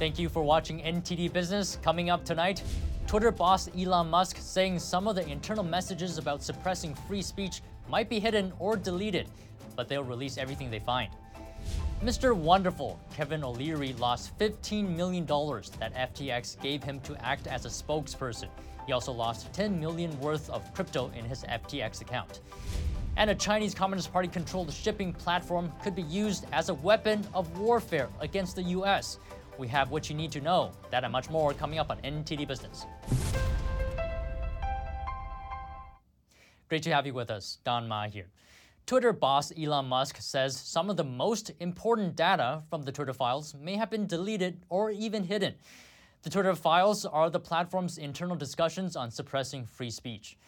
Thank you for watching NTD Business. Coming up tonight, Twitter boss Elon Musk saying some of the internal messages about suppressing free speech might be hidden or deleted, but they'll release everything they find. Mr. Wonderful, Kevin O'Leary, lost $15 million that FTX gave him to act as a spokesperson. He also lost 10 million worth of crypto in his FTX account. And a Chinese Communist Party controlled shipping platform could be used as a weapon of warfare against the US. We have what you need to know. That and much more coming up on NTD Business. Great to have you with us. Don Ma here. Twitter boss Elon Musk says some of the most important data from the Twitter files may have been deleted or even hidden. The Twitter files are the platform's internal discussions on suppressing free speech.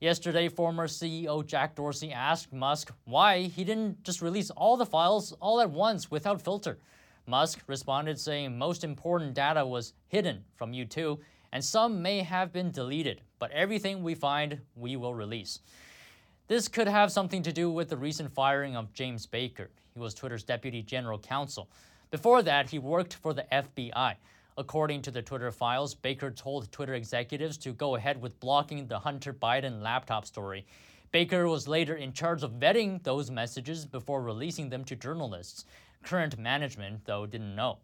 Yesterday, former CEO Jack Dorsey asked Musk why he didn't just release all the files all at once without filter. Musk responded saying most important data was hidden from you too, and some may have been deleted, but everything we find, we will release. This could have something to do with the recent firing of James Baker. He was Twitter's deputy general counsel. Before that, he worked for the FBI. According to the Twitter files, Baker told Twitter executives to go ahead with blocking the Hunter Biden laptop story. Baker was later in charge of vetting those messages before releasing them to journalists. Current management, though, didn't know.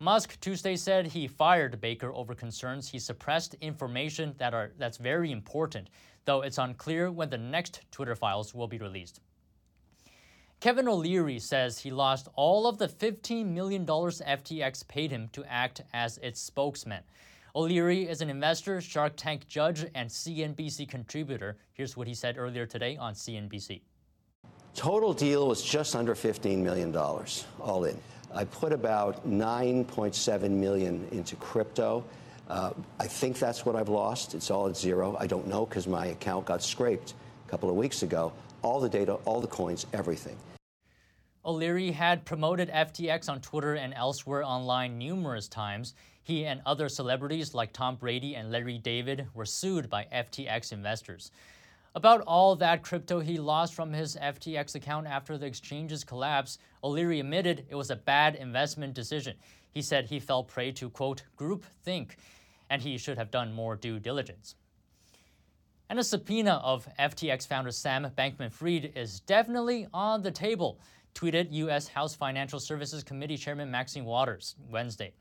Musk Tuesday said he fired Baker over concerns he suppressed information that are that's very important, though it's unclear when the next Twitter files will be released. Kevin O'Leary says he lost all of the $15 million FTX paid him to act as its spokesman. O'Leary is an investor, Shark Tank judge, and CNBC contributor. Here's what he said earlier today on CNBC. Total deal was just under $15 million, all in. I put about 9.7 million into crypto. Uh, I think that's what I've lost. It's all at zero. I don't know because my account got scraped a couple of weeks ago. All the data, all the coins, everything. O'Leary had promoted FTX on Twitter and elsewhere online numerous times. He and other celebrities like Tom Brady and Larry David were sued by FTX investors. About all that crypto he lost from his FTX account after the exchange's collapse, O'Leary admitted it was a bad investment decision. He said he fell prey to, quote, group think, and he should have done more due diligence. And a subpoena of FTX founder Sam Bankman Fried is definitely on the table, tweeted U.S. House Financial Services Committee Chairman Maxine Waters Wednesday.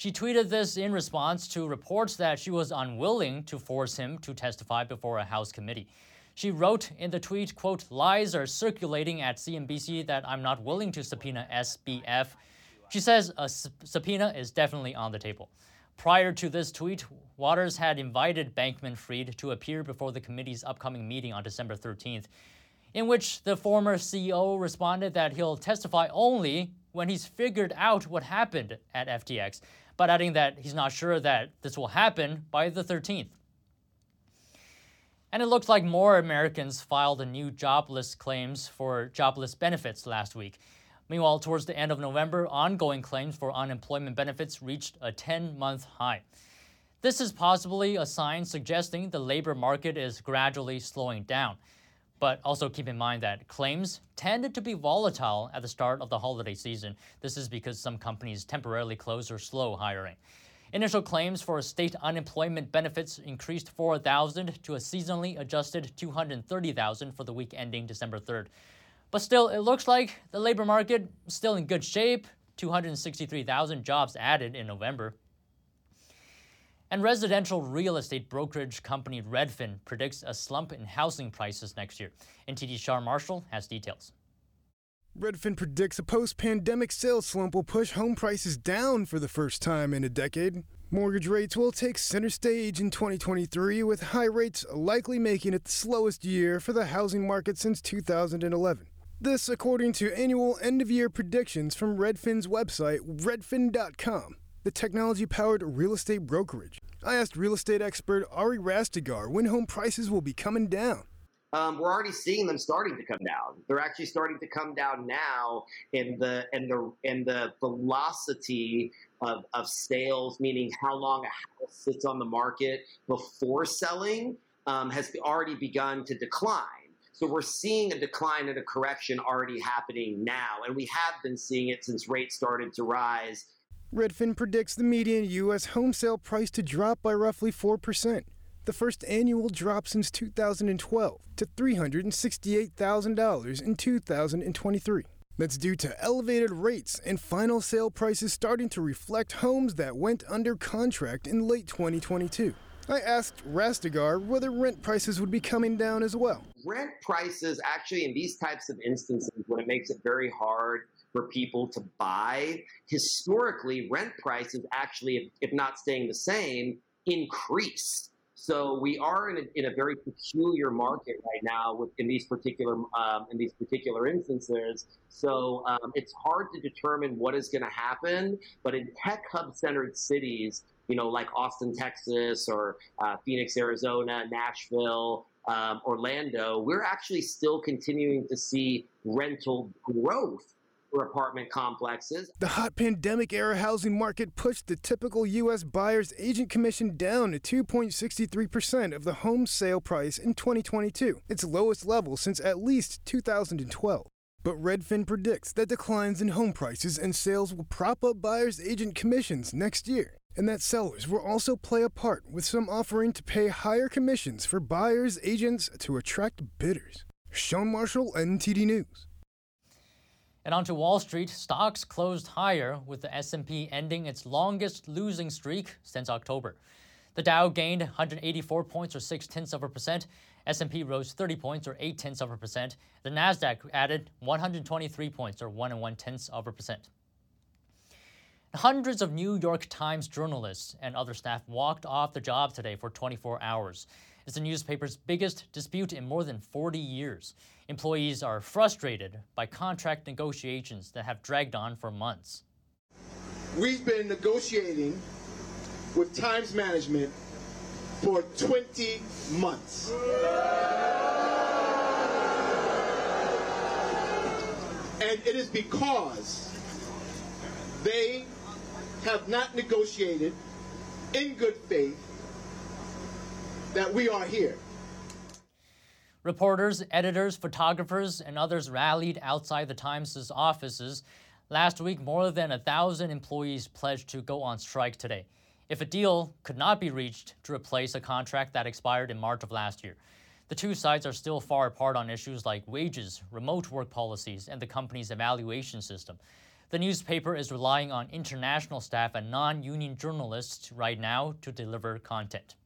She tweeted this in response to reports that she was unwilling to force him to testify before a House committee. She wrote in the tweet, quote, lies are circulating at CNBC that I'm not willing to subpoena SBF. She says a subpoena is definitely on the table. Prior to this tweet, Waters had invited Bankman Fried to appear before the committee's upcoming meeting on December 13th, in which the former CEO responded that he'll testify only when he's figured out what happened at FTX but adding that he's not sure that this will happen by the 13th. And it looks like more Americans filed new jobless claims for jobless benefits last week. Meanwhile, towards the end of November, ongoing claims for unemployment benefits reached a 10 month high. This is possibly a sign suggesting the labor market is gradually slowing down. But also keep in mind that claims tended to be volatile at the start of the holiday season. This is because some companies temporarily close or slow hiring. Initial claims for state unemployment benefits increased 4,000 to a seasonally adjusted 230,000 for the week ending December 3rd. But still, it looks like the labor market still in good shape. 263,000 jobs added in November. And residential real estate brokerage company Redfin predicts a slump in housing prices next year. NTD Shar Marshall has details. Redfin predicts a post pandemic sales slump will push home prices down for the first time in a decade. Mortgage rates will take center stage in 2023, with high rates likely making it the slowest year for the housing market since 2011. This, according to annual end of year predictions from Redfin's website, redfin.com the technology powered real estate brokerage. I asked real estate expert Ari Rastegar when home prices will be coming down. Um, we're already seeing them starting to come down. They're actually starting to come down now in the in the in the velocity of, of sales, meaning how long a house sits on the market before selling, um, has already begun to decline. So we're seeing a decline and a correction already happening now, and we have been seeing it since rates started to rise Redfin predicts the median U.S. home sale price to drop by roughly 4%, the first annual drop since 2012, to $368,000 in 2023. That's due to elevated rates and final sale prices starting to reflect homes that went under contract in late 2022. I asked Rastegar whether rent prices would be coming down as well. Rent prices, actually, in these types of instances, when it makes it very hard for people to buy, historically, rent prices actually, if not staying the same, increase. So we are in a, in a very peculiar market right now with, in these particular um, in these particular instances. So um, it's hard to determine what is going to happen. But in tech hub centered cities, you know, like Austin, Texas, or uh, Phoenix, Arizona, Nashville, um, Orlando, we're actually still continuing to see rental growth for apartment complexes. The hot pandemic era housing market pushed the typical U.S. buyer's agent commission down to 2.63% of the home sale price in 2022, its lowest level since at least 2012. But Redfin predicts that declines in home prices and sales will prop up buyers' agent commissions next year, and that sellers will also play a part, with some offering to pay higher commissions for buyers' agents to attract bidders. Sean Marshall, NTD News. And onto Wall Street, stocks closed higher with the S&P ending its longest losing streak since October. The Dow gained 184 points or 6 tenths of a percent. S&P rose 30 points or 8 tenths of a percent. The Nasdaq added 123 points or 1 and 1 tenths of a percent. Hundreds of New York Times journalists and other staff walked off the job today for 24 hours. It's the newspaper's biggest dispute in more than 40 years. Employees are frustrated by contract negotiations that have dragged on for months. We've been negotiating with Times Management for 20 months. And it is because they have not negotiated in good faith that we are here. Reporters, editors, photographers, and others rallied outside the Times' offices. Last week, more than a thousand employees pledged to go on strike today if a deal could not be reached to replace a contract that expired in March of last year. The two sides are still far apart on issues like wages, remote work policies, and the company's evaluation system. The newspaper is relying on international staff and non union journalists right now to deliver content.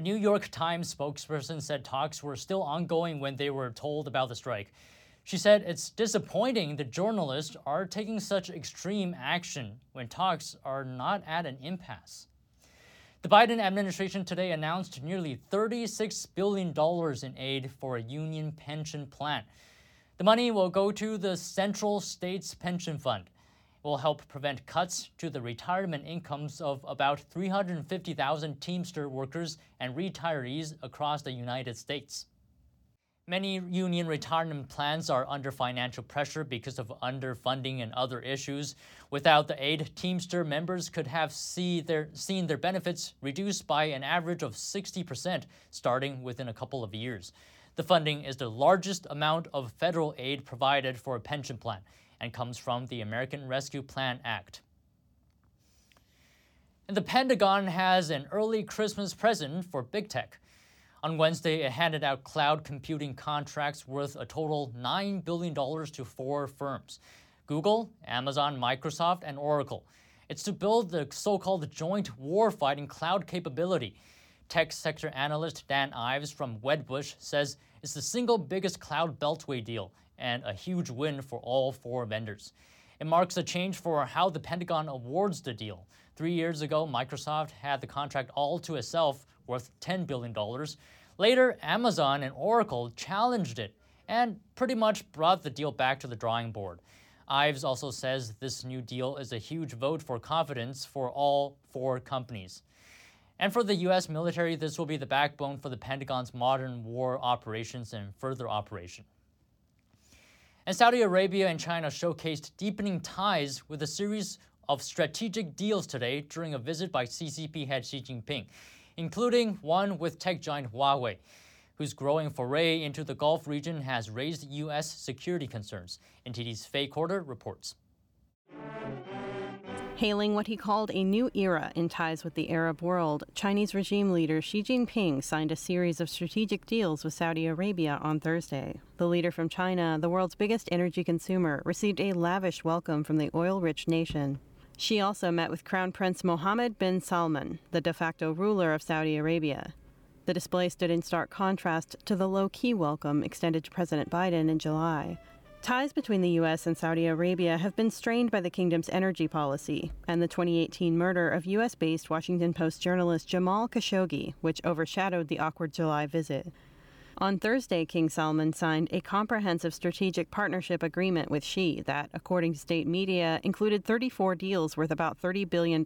A New York Times spokesperson said talks were still ongoing when they were told about the strike. She said it's disappointing the journalists are taking such extreme action when talks are not at an impasse. The Biden administration today announced nearly $36 billion in aid for a union pension plan. The money will go to the Central States Pension Fund will help prevent cuts to the retirement incomes of about 350,000 Teamster workers and retirees across the United States. Many union retirement plans are under financial pressure because of underfunding and other issues. Without the aid, Teamster members could have see their, seen their benefits reduced by an average of 60% starting within a couple of years. The funding is the largest amount of federal aid provided for a pension plan and comes from the American Rescue Plan Act. And the Pentagon has an early Christmas present for big tech. On Wednesday, it handed out cloud computing contracts worth a total $9 billion to four firms Google, Amazon, Microsoft, and Oracle. It's to build the so called joint warfighting cloud capability. Tech sector analyst Dan Ives from Wedbush says it's the single biggest cloud beltway deal and a huge win for all four vendors. It marks a change for how the Pentagon awards the deal. Three years ago, Microsoft had the contract all to itself, worth $10 billion. Later, Amazon and Oracle challenged it and pretty much brought the deal back to the drawing board. Ives also says this new deal is a huge vote for confidence for all four companies. And for the U.S. military, this will be the backbone for the Pentagon's modern war operations and further operation. And Saudi Arabia and China showcased deepening ties with a series of strategic deals today during a visit by CCP head Xi Jinping, including one with tech giant Huawei, whose growing foray into the Gulf region has raised U.S. security concerns. NTD's Faye Quarter reports. Hailing what he called a new era in ties with the Arab world, Chinese regime leader Xi Jinping signed a series of strategic deals with Saudi Arabia on Thursday. The leader from China, the world's biggest energy consumer, received a lavish welcome from the oil rich nation. Xi also met with Crown Prince Mohammed bin Salman, the de facto ruler of Saudi Arabia. The display stood in stark contrast to the low key welcome extended to President Biden in July. Ties between the U.S. and Saudi Arabia have been strained by the kingdom's energy policy and the 2018 murder of U.S. based Washington Post journalist Jamal Khashoggi, which overshadowed the awkward July visit. On Thursday, King Salman signed a comprehensive strategic partnership agreement with Xi that, according to state media, included 34 deals worth about $30 billion.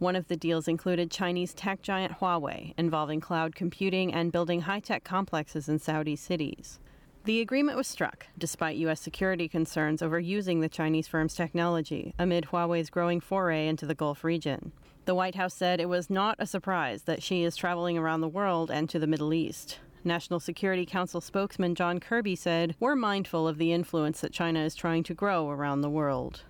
One of the deals included Chinese tech giant Huawei, involving cloud computing and building high tech complexes in Saudi cities. The agreement was struck despite U.S. security concerns over using the Chinese firm's technology amid Huawei's growing foray into the Gulf region. The White House said it was not a surprise that Xi is traveling around the world and to the Middle East. National Security Council spokesman John Kirby said, We're mindful of the influence that China is trying to grow around the world.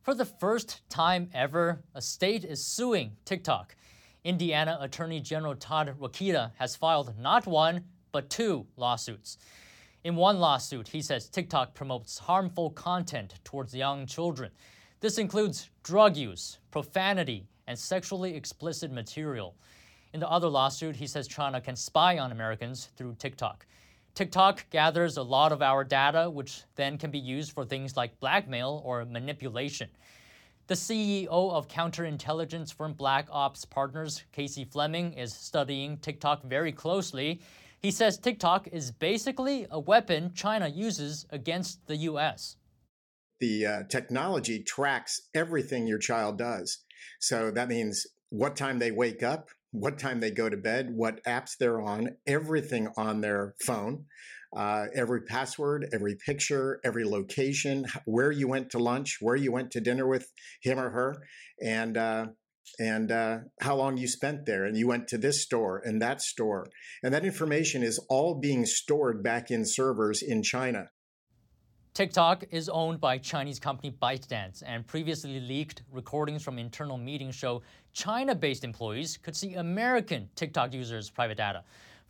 For the first time ever, a state is suing TikTok. Indiana Attorney General Todd Rokita has filed not one, but two lawsuits. In one lawsuit, he says TikTok promotes harmful content towards young children. This includes drug use, profanity, and sexually explicit material. In the other lawsuit, he says China can spy on Americans through TikTok. TikTok gathers a lot of our data, which then can be used for things like blackmail or manipulation. The CEO of counterintelligence firm Black Ops Partners, Casey Fleming, is studying TikTok very closely. He says TikTok is basically a weapon China uses against the US. The uh, technology tracks everything your child does. So that means what time they wake up, what time they go to bed, what apps they're on, everything on their phone, uh, every password, every picture, every location, where you went to lunch, where you went to dinner with him or her, and uh, and uh, how long you spent there, and you went to this store and that store, and that information is all being stored back in servers in China. TikTok is owned by Chinese company ByteDance, and previously leaked recordings from internal meetings show China based employees could see American TikTok users' private data.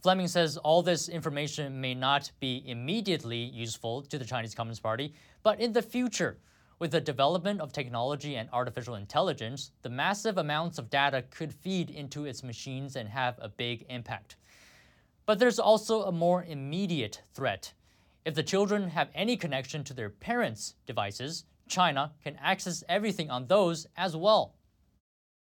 Fleming says all this information may not be immediately useful to the Chinese Communist Party, but in the future, with the development of technology and artificial intelligence, the massive amounts of data could feed into its machines and have a big impact. But there's also a more immediate threat if the children have any connection to their parents' devices, China can access everything on those as well.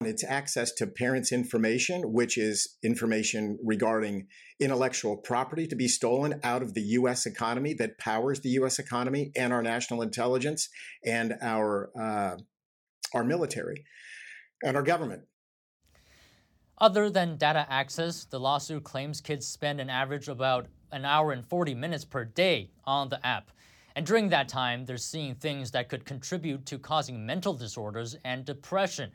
It's access to parents' information, which is information regarding intellectual property to be stolen out of the U.S. economy that powers the U.S. economy and our national intelligence and our uh, our military and our government. Other than data access, the lawsuit claims kids spend an average about an hour and 40 minutes per day on the app. And during that time, they're seeing things that could contribute to causing mental disorders and depression.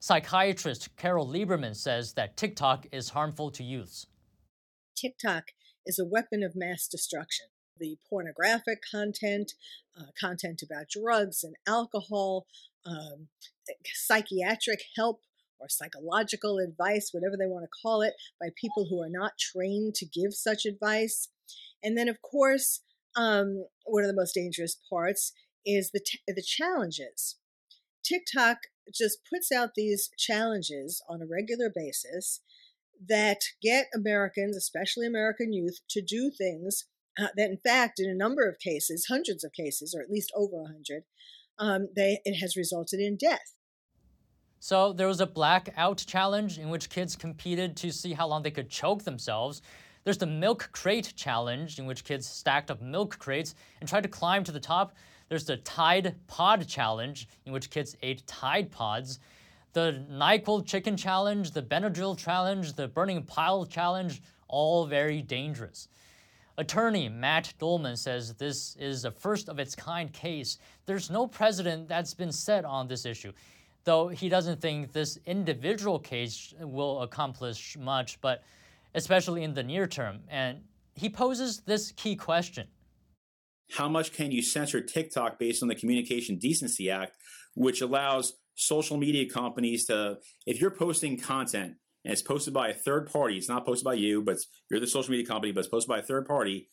Psychiatrist Carol Lieberman says that TikTok is harmful to youths. TikTok is a weapon of mass destruction. The pornographic content, uh, content about drugs and alcohol, um, psychiatric help or psychological advice, whatever they want to call it, by people who are not trained to give such advice. And then, of course, um, one of the most dangerous parts is the t- the challenges. TikTok just puts out these challenges on a regular basis that get Americans, especially American youth, to do things uh, that, in fact, in a number of cases, hundreds of cases, or at least over a hundred, um, they it has resulted in death. So there was a blackout challenge in which kids competed to see how long they could choke themselves. There's the milk crate challenge in which kids stacked up milk crates and tried to climb to the top. There's the Tide Pod challenge in which kids ate Tide Pods. The NyQuil chicken challenge, the Benadryl challenge, the burning pile challenge, all very dangerous. Attorney Matt Dolman says this is a first of its kind case. There's no precedent that's been set on this issue though he doesn't think this individual case will accomplish much, but especially in the near term. And he poses this key question how much can you censor TikTok based on the Communication Decency Act, which allows social media companies to, if you're posting content and it's posted by a third party, it's not posted by you, but you're the social media company, but it's posted by a third party,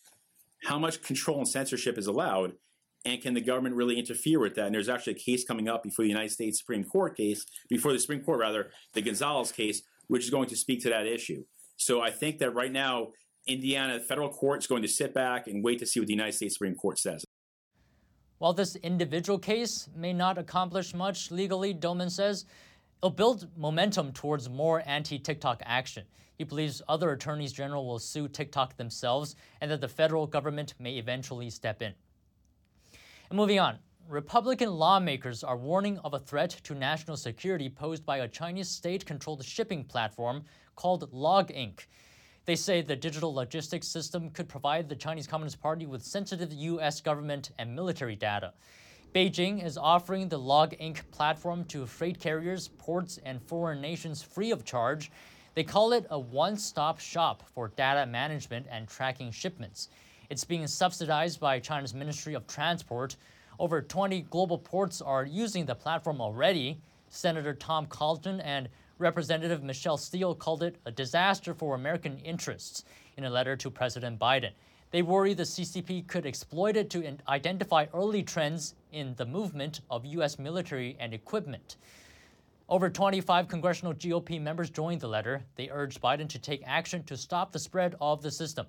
how much control and censorship is allowed? And can the government really interfere with that? And there's actually a case coming up before the United States Supreme Court case, before the Supreme Court, rather, the Gonzalez case, which is going to speak to that issue. So I think that right now, Indiana federal court is going to sit back and wait to see what the United States Supreme Court says. While this individual case may not accomplish much legally, Dolman says, it'll build momentum towards more anti TikTok action. He believes other attorneys general will sue TikTok themselves and that the federal government may eventually step in. And moving on, Republican lawmakers are warning of a threat to national security posed by a Chinese state controlled shipping platform called LOGINK They say the digital logistics system could provide the Chinese Communist Party with sensitive U.S. government and military data. Beijing is offering the LOGINK platform to freight carriers, ports, and foreign nations free of charge. They call it a one stop shop for data management and tracking shipments. It's being subsidized by China's Ministry of Transport. Over 20 global ports are using the platform already. Senator Tom Cotton and Representative Michelle Steel called it a disaster for American interests in a letter to President Biden. They worry the CCP could exploit it to identify early trends in the movement of U.S. military and equipment. Over 25 congressional GOP members joined the letter. They urged Biden to take action to stop the spread of the system.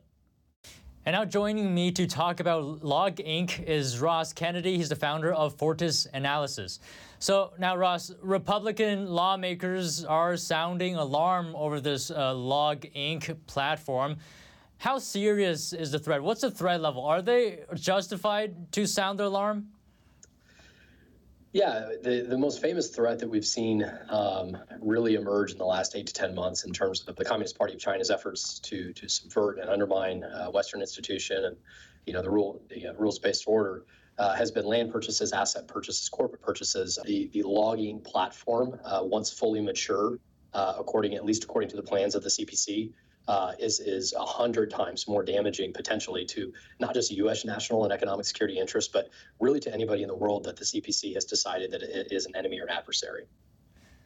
And now joining me to talk about LOGINK is Ross Kennedy. He's the founder of Fortis Analysis. So now, Ross, Republican lawmakers are sounding alarm over this uh, Log Inc. platform. How serious is the threat? What's the threat level? Are they justified to sound the alarm? Yeah, the, the most famous threat that we've seen um, really emerge in the last eight to 10 months in terms of the Communist Party of China's efforts to, to subvert and undermine uh, Western institution and you know the rule the uh, rules-based order uh, has been land purchases, asset purchases, corporate purchases. The, the LOGINK platform, uh, once fully mature, uh, according at least according to the plans of the CPC, uh, is is a hundred times more damaging potentially to not just U.S. national and economic security interests, but really to anybody in the world that the CPC has decided that it is an enemy or adversary.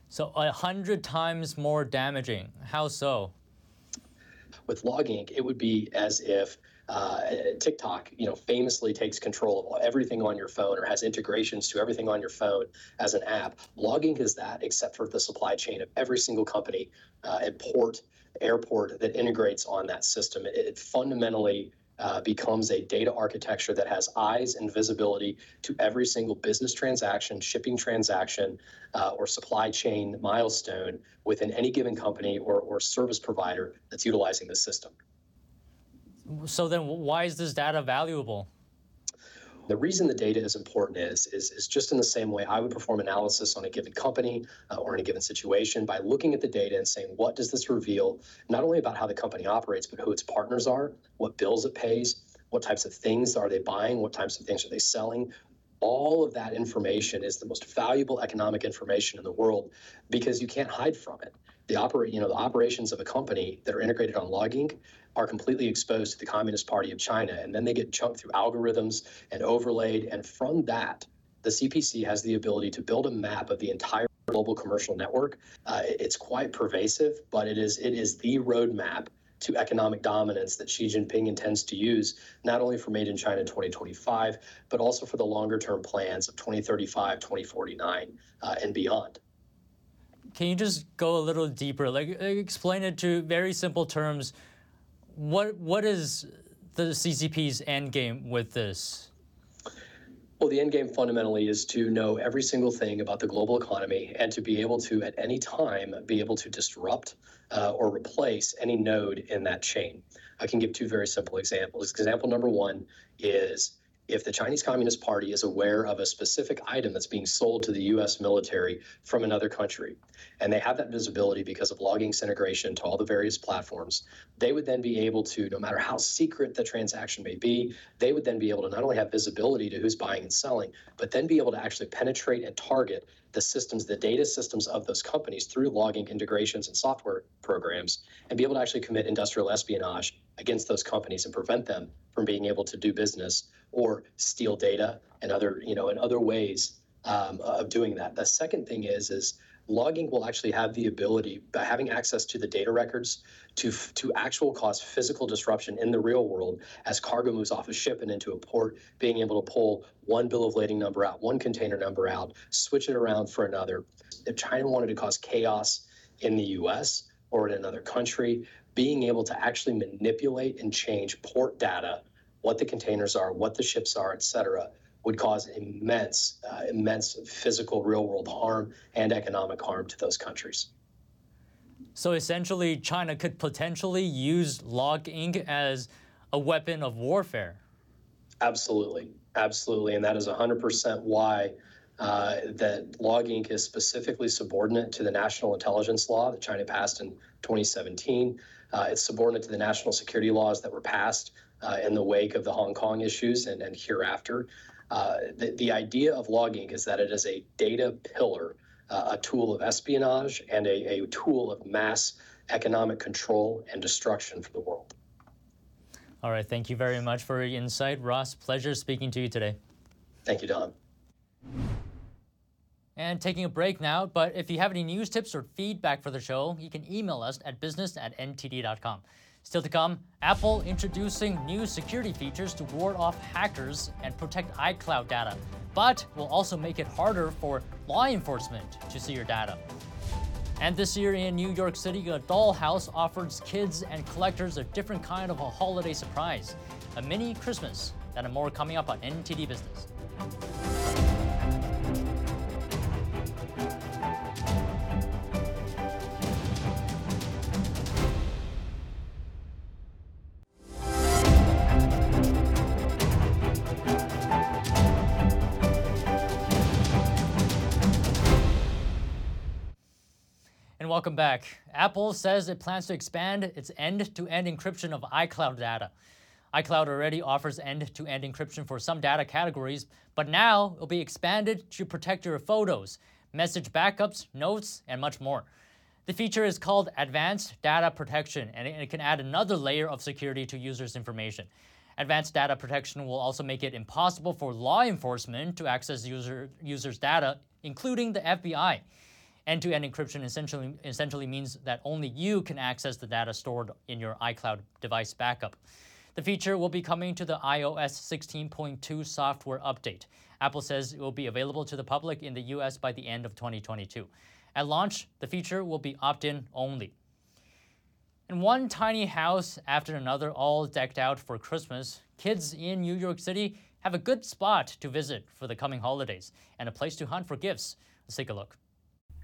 So a hundred times more damaging. How so? With LOGINK, it would be as if uh, TikTok, you know, famously takes control of everything on your phone or has integrations to everything on your phone as an app. LOGINK is that, except for the supply chain of every single company uh, and port, airport that integrates on that system. It, it fundamentally uh, becomes a data architecture that has eyes and visibility to every single business transaction, shipping transaction, uh, or supply chain milestone within any given company or, or service provider that's utilizing the system. So then, why is this data valuable? The reason the data is important is, is, is just in the same way I would perform analysis on a given company uh, or in a given situation by looking at the data and saying, what does this reveal, not only about how the company operates, but who its partners are, what bills it pays, what types of things are they buying, what types of things are they selling, all of that information is the most valuable economic information in the world because you can't hide from it. The operate, you know, the operations of a company that are integrated on LOGINK are completely exposed to the Communist Party of China, and then they get chunked through algorithms and overlaid. And from that, the CPC has the ability to build a map of the entire global commercial network. Uh, it's quite pervasive, but it is it is the roadmap to economic dominance that Xi Jinping intends to use, not only for Made in China 2025, but also for the longer term plans of 2035, 2049, uh, and beyond. Can you just go a little deeper? Like, explain it to very simple terms what what is the CCP's end game with this? Well, the end game fundamentally is to know every single thing about the global economy and to be able to, at any time, be able to disrupt uh, or replace any node in that chain. I can give two very simple examples. Example number one is if the Chinese Communist Party is aware of a specific item that's being sold to the US military from another country, and they have that visibility because of LOGINK integration to all the various platforms, they would then be able to, no matter how secret the transaction may be, they would then be able to not only have visibility to who's buying and selling, but then be able to actually penetrate and target the systems, the data systems of those companies through LOGINK integrations and software programs, and be able to actually commit industrial espionage against those companies and prevent them from being able to do business or steal data and other, you know, and other ways um, of doing that. The second thing is, is LOGINK will actually have the ability, by having access to the data records, to, to actual cause physical disruption in the real world as cargo moves off a ship and into a port, being able to pull one bill of lading number out, one container number out, switch it around for another. If China wanted to cause chaos in the US or in another country, being able to actually manipulate and change port data, what the containers are, what the ships are, et cetera, would cause immense, uh, immense physical real world harm and economic harm to those countries. So essentially, China could potentially use LOGINK as a weapon of warfare. Absolutely. Absolutely. And that is 100% why uh, that LOGINK is specifically subordinate to the national intelligence law that China passed in 2017. Uh, it's subordinate to the national security laws that were passed in the wake of the Hong Kong issues and, and hereafter. Uh, the, the idea of LOGINK is that it is a data pillar, uh, a tool of espionage, and a, a tool of mass economic control and destruction for the world. All right. Thank you very much for your insight. Ross, pleasure speaking to you today. Thank you, Don. And taking a break now, but if you have any news tips or feedback for the show, you can email us at business at ntd.com. Still to come, Apple introducing new security features to ward off hackers and protect iCloud data, but will also make it harder for law enforcement to see your data. And this year in New York City, a dollhouse offers kids and collectors a different kind of a holiday surprise a mini Christmas. That and more coming up on NTD Business. Welcome back. Apple says it plans to expand its end to end encryption of iCloud data. iCloud already offers end to end encryption for some data categories, but now it'll be expanded to protect your photos, message backups, notes, and much more. The feature is called Advanced Data Protection, and it can add another layer of security to users' information. Advanced data protection will also make it impossible for law enforcement to access user, users' data, including the FBI. End-to-end encryption essentially, essentially means that only you can access the data stored in your iCloud device backup. The feature will be coming to the iOS 16.2 software update. Apple says it will be available to the public in the US by the end of 2022. At launch, the feature will be opt in only. In one tiny house after another, all decked out for Christmas, kids in New York City have a good spot to visit for the coming holidays and a place to hunt for gifts. Let's take a look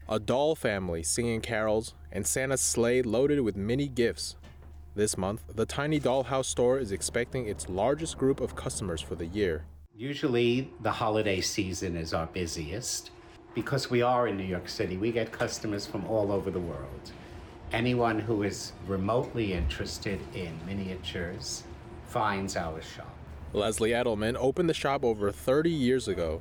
a doll family singing carols, and Santa's sleigh loaded with mini gifts. This month, the Tiny Dollhouse store is expecting its largest group of customers for the year. Usually, the holiday season is our busiest. Because we are in New York City, we get customers from all over the world. Anyone who is remotely interested in miniatures finds our shop. Leslie Edelman opened the shop over 30 years ago.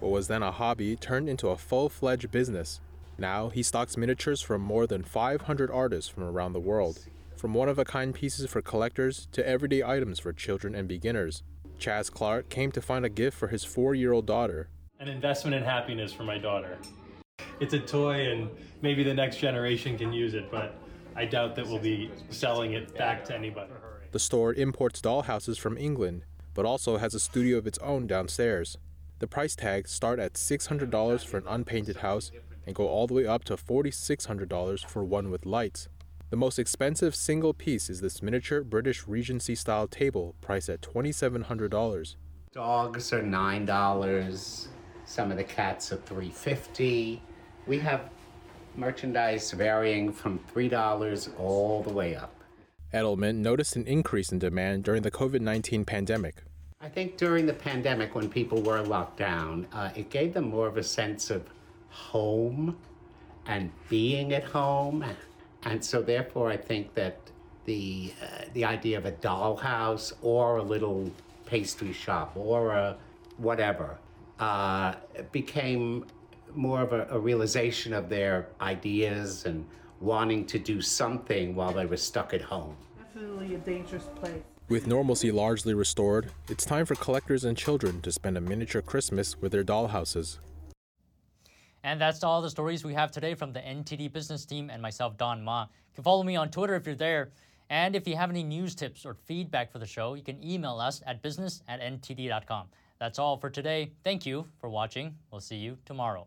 What was then a hobby turned into a full fledged business. Now, he stocks miniatures from more than 500 artists from around the world, from one of a kind pieces for collectors to everyday items for children and beginners. Chaz Clark came to find a gift for his four year old daughter. An investment in happiness for my daughter. It's a toy, and maybe the next generation can use it, but I doubt that we'll be selling it back to anybody. The store imports dollhouses from England, but also has a studio of its own downstairs. The price tags start at $600 for an unpainted house and go all the way up to $4,600 for one with lights. The most expensive single piece is this miniature British Regency style table priced at $2,700. Dogs are $9. Some of the cats are $3.50. We have merchandise varying from $3 all the way up. Edelman noticed an increase in demand during the COVID 19 pandemic. I think during the pandemic, when people were locked down, uh, it gave them more of a sense of home and being at home. And so, therefore, I think that the, uh, the idea of a dollhouse or a little pastry shop or a whatever uh, became more of a, a realization of their ideas and wanting to do something while they were stuck at home. Definitely a dangerous place. With normalcy largely restored, it's time for collectors and children to spend a miniature Christmas with their dollhouses. And that's all the stories we have today from the NTD business team and myself, Don Ma. You can follow me on Twitter if you're there. And if you have any news tips or feedback for the show, you can email us at business at ntd.com. That's all for today. Thank you for watching. We'll see you tomorrow.